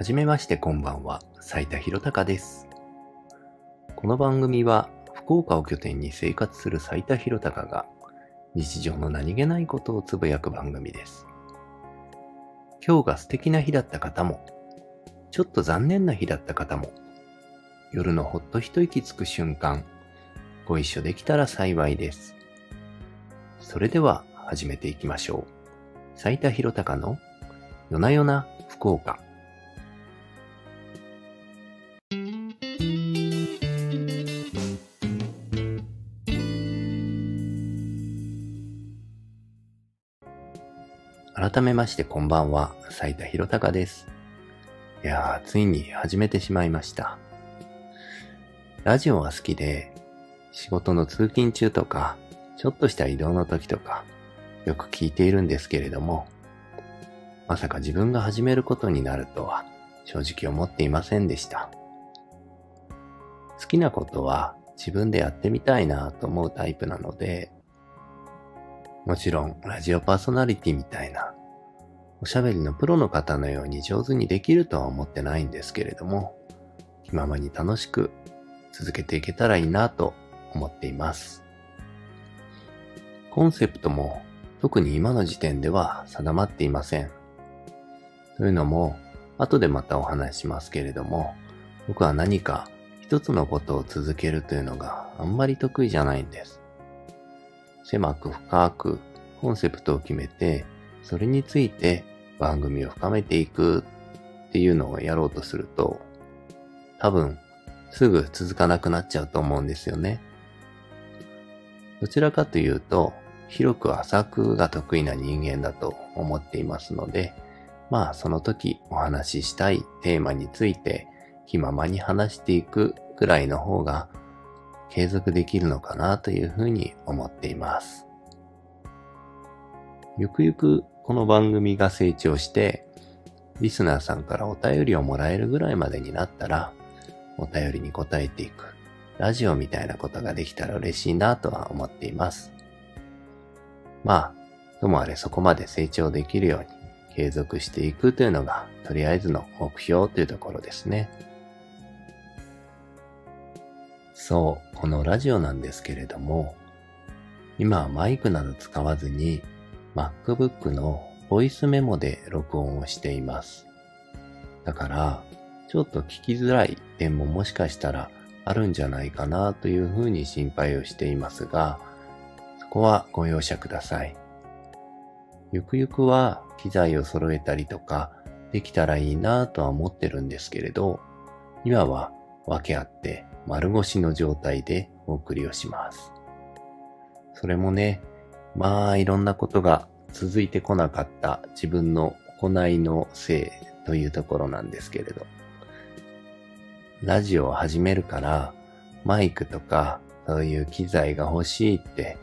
はじめましてこんばんは、斉田博隆です。この番組は、福岡を拠点に生活する斉田博隆が、日常の何気ないことをつぶやく番組です。今日が素敵な日だった方も、ちょっと残念な日だった方も、夜のほっと一息つく瞬間、ご一緒できたら幸いです。それでは始めていきましょう。斉田博隆の夜な夜な福岡。改めましてこんばんは、斉田博隆です。いやー、ついに始めてしまいました。ラジオは好きで、仕事の通勤中とか、ちょっとした移動の時とか、よく聞いているんですけれども、まさか自分が始めることになるとは、正直思っていませんでした。好きなことは自分でやってみたいなと思うタイプなので、もちろんラジオパーソナリティみたいな、おしゃべりのプロの方のように上手にできるとは思ってないんですけれども、気ままに楽しく続けていけたらいいなと思っています。コンセプトも特に今の時点では定まっていません。というのも、後でまたお話しますけれども、僕は何か一つのことを続けるというのがあんまり得意じゃないんです。狭く深くコンセプトを決めて、それについて番組を深めていくっていうのをやろうとすると、多分すぐ続かなくなっちゃうと思うんですよね。どちらかというと、広く浅くが得意な人間だと思っていますので、まあその時お話ししたいテーマについて気ままに話していくくらいの方が継続できるのかなというふうに思っています。ゆくゆくこの番組が成長して、リスナーさんからお便りをもらえるぐらいまでになったら、お便りに答えていく、ラジオみたいなことができたら嬉しいなとは思っています。まあ、ともあれそこまで成長できるように継続していくというのが、とりあえずの目標というところですね。そう、このラジオなんですけれども、今はマイクなど使わずに MacBook のボイスメモで録音をしています。だから、ちょっと聞きづらい点ももしかしたらあるんじゃないかなというふうに心配をしていますが、そこはご容赦ください。ゆくゆくは機材を揃えたりとかできたらいいなとは思ってるんですけれど、今は分け合って丸腰の状態でお送りをします。それもね、まあいろんなことが続いてこなかった自分の行いのせいというところなんですけれど。ラジオを始めるからマイクとかそういう機材が欲しいって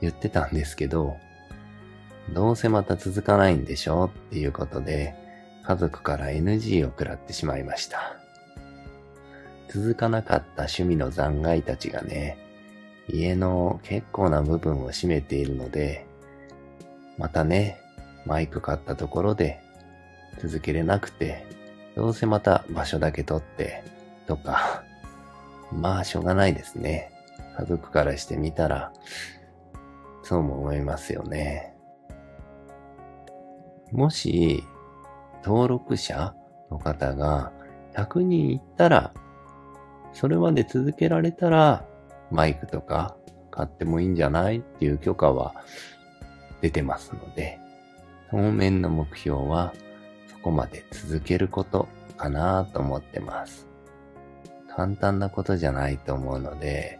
言ってたんですけど、どうせまた続かないんでしょっていうことで家族から NG を食らってしまいました。続かなかった趣味の残骸たちがね、家の結構な部分を占めているので、またね、マイク買ったところで続けれなくて、どうせまた場所だけ取って、とか、まあしょうがないですね。家族からしてみたら、そうも思いますよね。もし、登録者の方が100人いったら、それまで続けられたら、マイクとか買ってもいいんじゃないっていう許可は出てますので、当面の目標はそこまで続けることかなと思ってます。簡単なことじゃないと思うので、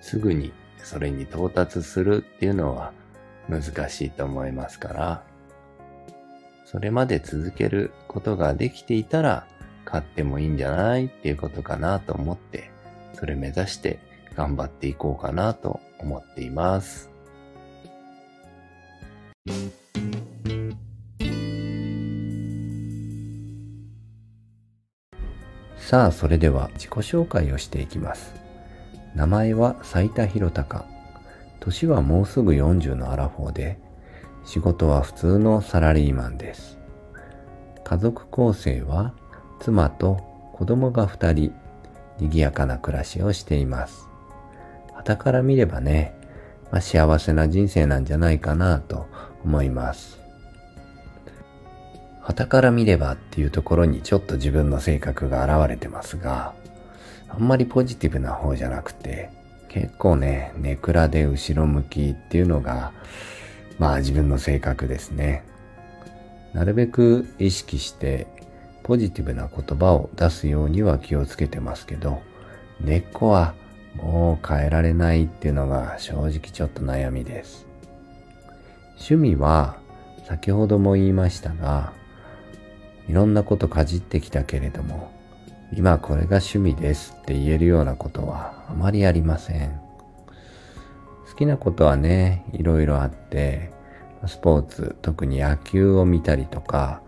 すぐにそれに到達するっていうのは難しいと思いますから、それまで続けることができていたら買ってもいいんじゃないっていうことかなと思って、それ目指して頑張っていこうかなと思っています。さあ、それでは自己紹介をしていきます。名前は斉田博隆。年はもうすぐ40のアラフォーで、仕事は普通のサラリーマンです。家族構成は妻と子供が二人、賑やかな暮らしをしています。傍から見ればね、まあ、幸せな人生なんじゃないかなと思います。傍から見ればっていうところにちょっと自分の性格が現れてますが、あんまりポジティブな方じゃなくて、結構ね、ネクラで後ろ向きっていうのが、まあ自分の性格ですね。なるべく意識してポジティブな言葉を出すようには気をつけてますけど、根っこはもう変えられないっていうのが正直ちょっと悩みです。趣味は先ほども言いましたが、いろんなことかじってきたけれども、今これが趣味ですって言えるようなことはあまりありません。好きなことはね、いろいろあって、スポーツ、特に野球を見たりとか、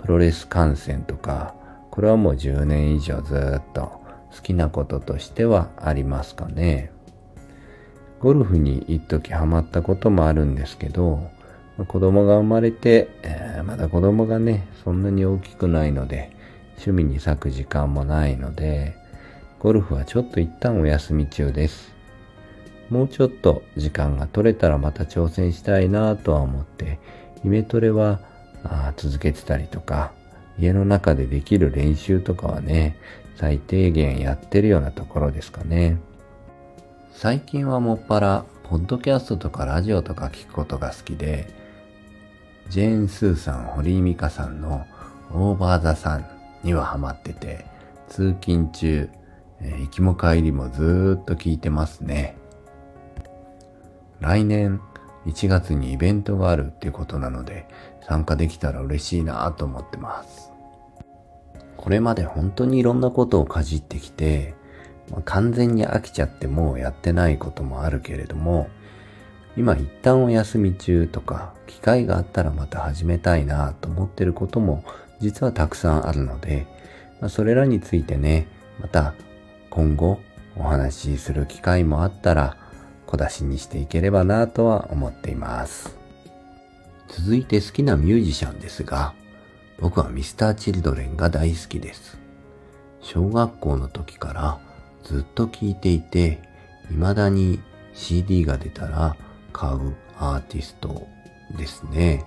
プロレス観戦とか、これはもう10年以上ずっと好きなこととしてはありますかね。ゴルフに一時ハマったこともあるんですけど、子供が生まれて、え、まだ子供がね、そんなに大きくないので、趣味に割く時間もないので、ゴルフはちょっと一旦お休み中です。もうちょっと時間が取れたらまた挑戦したいなとは思って、イメトレはあ続けてたりとか、家の中でできる練習とかはね、最低限やってるようなところですかね。最近はもっぱら、ポッドキャストとかラジオとか聞くことが好きで、ジェーン・スーさん、堀井美香さんのオーバーザさんにはハマってて、通勤中、えー、行きも帰りもずーっと聞いてますね。来年1月にイベントがあるっていうことなので、参加できたら嬉しいなと思ってます。これまで本当にいろんなことをかじってきて、まあ、完全に飽きちゃってもうやってないこともあるけれども、今一旦お休み中とか、機会があったらまた始めたいなと思ってることも実はたくさんあるので、まあ、それらについてね、また今後お話しする機会もあったら小出しにしていければなとは思っています。続いて好きなミュージシャンですが、僕はミスターチルドレンが大好きです。小学校の時からずっと聴いていて、未だに CD が出たら買うアーティストですね。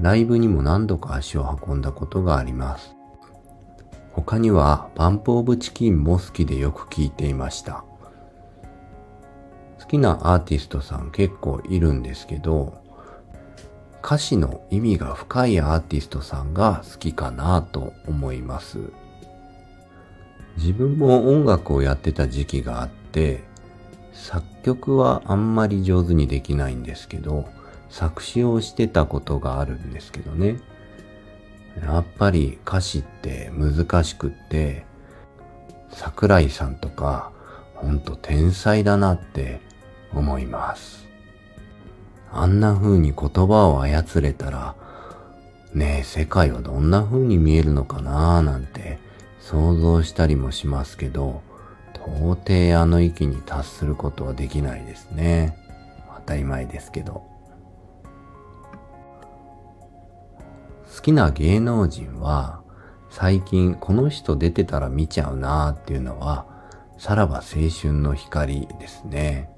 ライブにも何度か足を運んだことがあります。他にはバンプオブチキンも好きでよく聴いていました。好きなアーティストさん結構いるんですけど、歌詞の意味が深いアーティストさんが好きかなと思います。自分も音楽をやってた時期があって、作曲はあんまり上手にできないんですけど、作詞をしてたことがあるんですけどね。やっぱり歌詞って難しくって、桜井さんとか、ほんと天才だなって思います。あんな風に言葉を操れたら、ねえ、世界はどんな風に見えるのかなーなんて想像したりもしますけど、到底あの域に達することはできないですね。当たり前ですけど。好きな芸能人は、最近この人出てたら見ちゃうなーっていうのは、さらば青春の光ですね。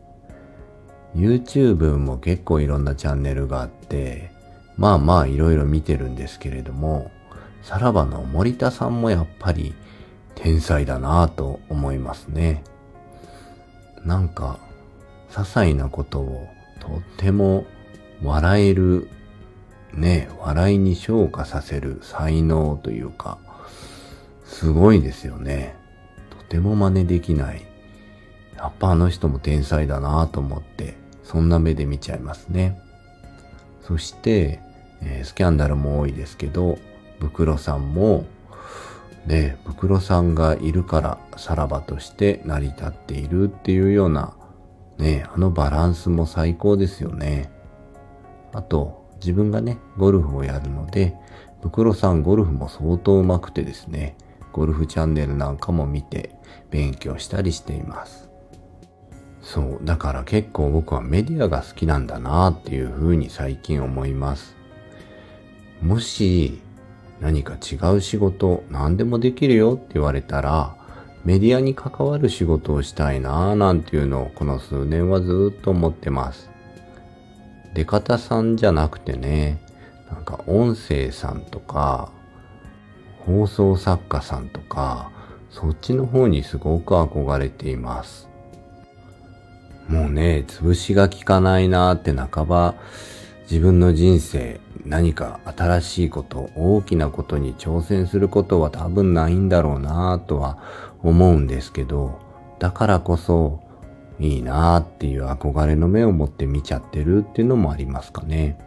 YouTube も結構いろんなチャンネルがあって、まあまあいろいろ見てるんですけれども、さらばの森田さんもやっぱり天才だなぁと思いますね。なんか、些細なことをとっても笑える、ね、笑いに昇華させる才能というか、すごいですよね。とても真似できない。やっぱあの人も天才だなぁと思ってそんな目で見ちゃいますね。そして、えー、スキャンダルも多いですけど、ブクロさんも、ね、ブクロさんがいるからさらばとして成り立っているっていうような、ね、あのバランスも最高ですよね。あと、自分がね、ゴルフをやるので、ブクロさんゴルフも相当上手くてですね、ゴルフチャンネルなんかも見て勉強したりしています。そう。だから結構僕はメディアが好きなんだなっていうふうに最近思います。もし、何か違う仕事何でもできるよって言われたらメディアに関わる仕事をしたいなぁなんていうのをこの数年はずっと思ってます。出方さんじゃなくてね、なんか音声さんとか、放送作家さんとか、そっちの方にすごく憧れています。もうね、潰しが効かないなーって半ば自分の人生何か新しいこと大きなことに挑戦することは多分ないんだろうなとは思うんですけどだからこそいいなっていう憧れの目を持って見ちゃってるっていうのもありますかね。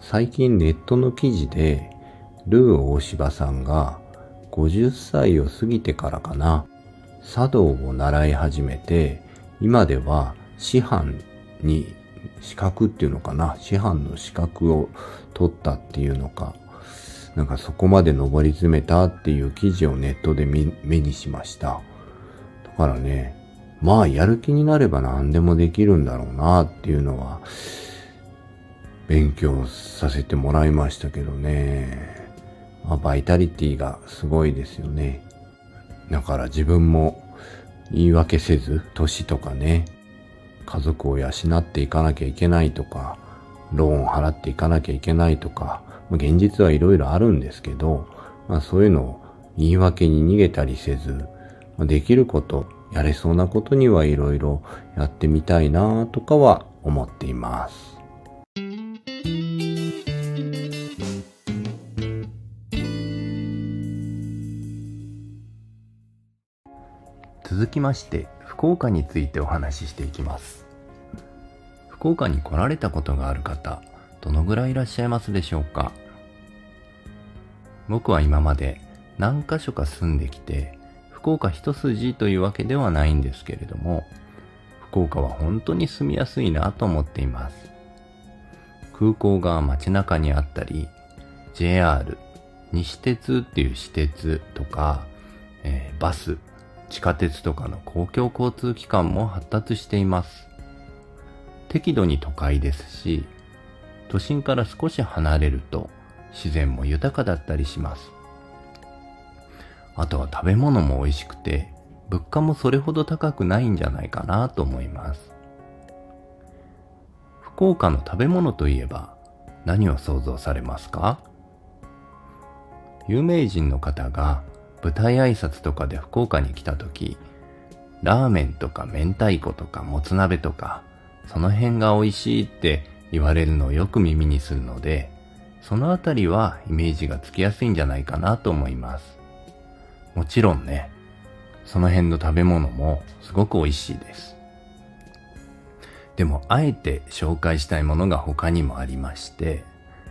最近ネットの記事でルー大柴さんが50歳を過ぎてからかな茶道を習い始めて今では師範に資格っていうのかな？師範の資格を取ったっていうのか、なんかそこまで上り詰めたっていう記事をネットで目にしました。だからね、まあやる気になれば何でもできるんだろうなっていうのは、勉強させてもらいましたけどね。まあ、バイタリティがすごいですよね。だから自分も言い訳せず、年とかね、家族を養っていかなきゃいけないとか、ローンを払っていかなきゃいけないとか、現実はいろいろあるんですけど、まあそういうのを言い訳に逃げたりせず、できること、やれそうなことにはいろいろやってみたいなとかは思っています。続きまして福岡についてお話ししていきます。福岡に来られたことがある方どのぐらいいらっしゃいますでしょうか？僕は今まで何箇所か住んできて福岡一筋というわけではないんですけれども福岡は本当に住みやすいなと思っています。空港が街中にあったり JR 西鉄っていう私鉄とか、えー、バス地下鉄とかの公共交通機関も発達しています。適度に都会ですし、都心から少し離れると自然も豊かだったりします。あとは食べ物も美味しくて、物価もそれほど高くないんじゃないかなと思います。福岡の食べ物といえば何を想像されますか？有名人の方が舞台挨拶とかで福岡に来た時、ラーメンとか明太子とかもつ鍋とか、その辺が美味しいって言われるのをよく耳にするので、そのあたりはイメージがつきやすいんじゃないかなと思います。もちろんね、その辺の食べ物もすごく美味しいです。でも、あえて紹介したいものが他にもありまして、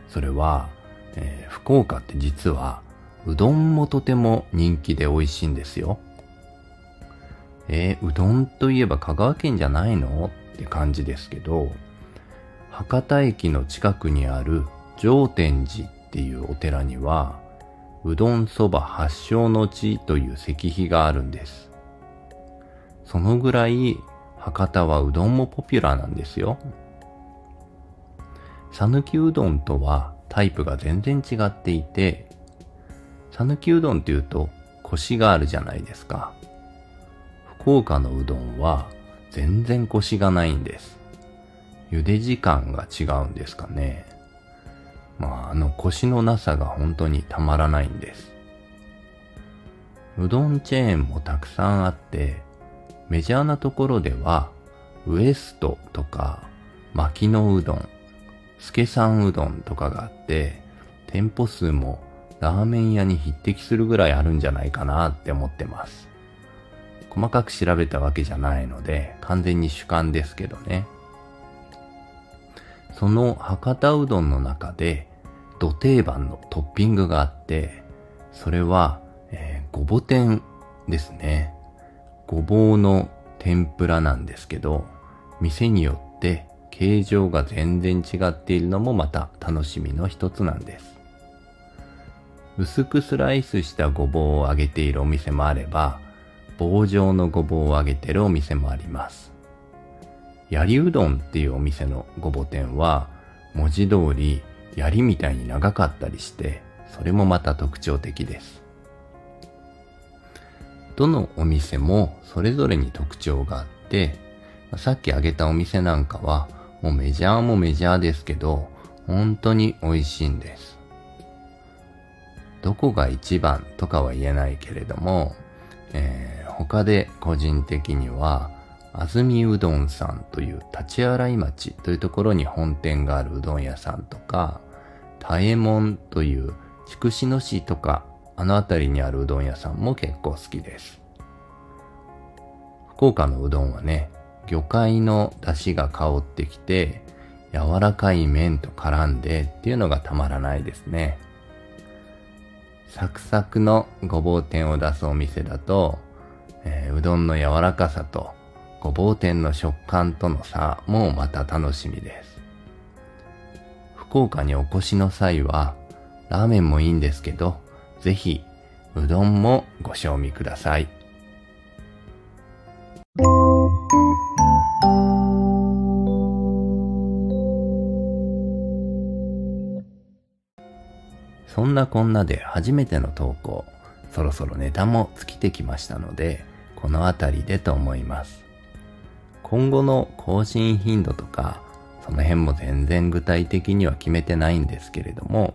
それは、えー、福岡って実はうどんもとても人気で美味しいんですよ。えー、うどんといえば香川県じゃないの？って感じですけど、博多駅の近くにある上天寺っていうお寺には、うどんそば発祥の地という石碑があるんです。そのぐらい博多はうどんもポピュラーなんですよ。讃岐うどんとはタイプが全然違っていて、讃岐うどんっていうとコシがあるじゃないですか。福岡のうどんは全然コシがないんです。茹で時間が違うんですかね。まあ、あのコシのなさが本当にたまらないんです。うどんチェーンもたくさんあって、メジャーなところでは、ウエストとか、牧野うどん、助さんうどんとかがあって、店舗数もラーメン屋に匹敵するぐらいあるんじゃないかなって思ってます。細かく調べたわけじゃないので、完全に主観ですけどね。その博多うどんの中で、土定番のトッピングがあって、それは、えー、ごぼ天ですね。ごぼうの天ぷらなんですけど、店によって形状が全然違っているのもまた楽しみの一つなんです。薄くスライスしたごぼうを揚げているお店もあれば、棒状のごぼうを揚げているお店もあります。やりうどんっていうお店のごぼ天は、文字通り、槍みたいに長かったりして、それもまた特徴的です。どのお店もそれぞれに特徴があって、さっき挙げたお店なんかはもうメジャーもメジャーですけど、本当に美味しいんです。どこが一番とかは言えないけれども、えー、他で個人的には、安住うどんさんという立ち洗い町というところに本店があるうどん屋さんとか、多右衛門という筑紫野市とかあの辺りにあるうどん屋さんも結構好きです。福岡のうどんはね、魚介の出汁が香ってきて、柔らかい麺と絡んでっていうのがたまらないですね。サクサクのごぼう天を出すお店だと、えー、うどんの柔らかさとごぼう天の食感との差もまた楽しみです。福岡にお越しの際は、ラーメンもいいんですけど、ぜひ、うどんもご賞味ください。そんなこんなで初めての投稿、そろそろネタも尽きてきましたので、この辺りでと思います。今後の更新頻度とか、その辺も全然具体的には決めてないんですけれども、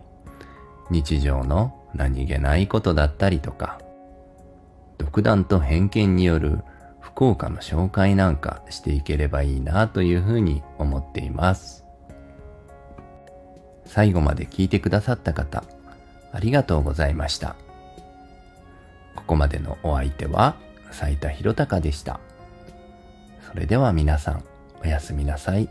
日常の何気ないことだったりとか、独断と偏見による福岡の紹介なんかしていければいいなというふうに思っています。最後まで聞いてくださった方、ありがとうございました。ここまでのお相手は、斉田博隆でした。それでは皆さん、おやすみなさい。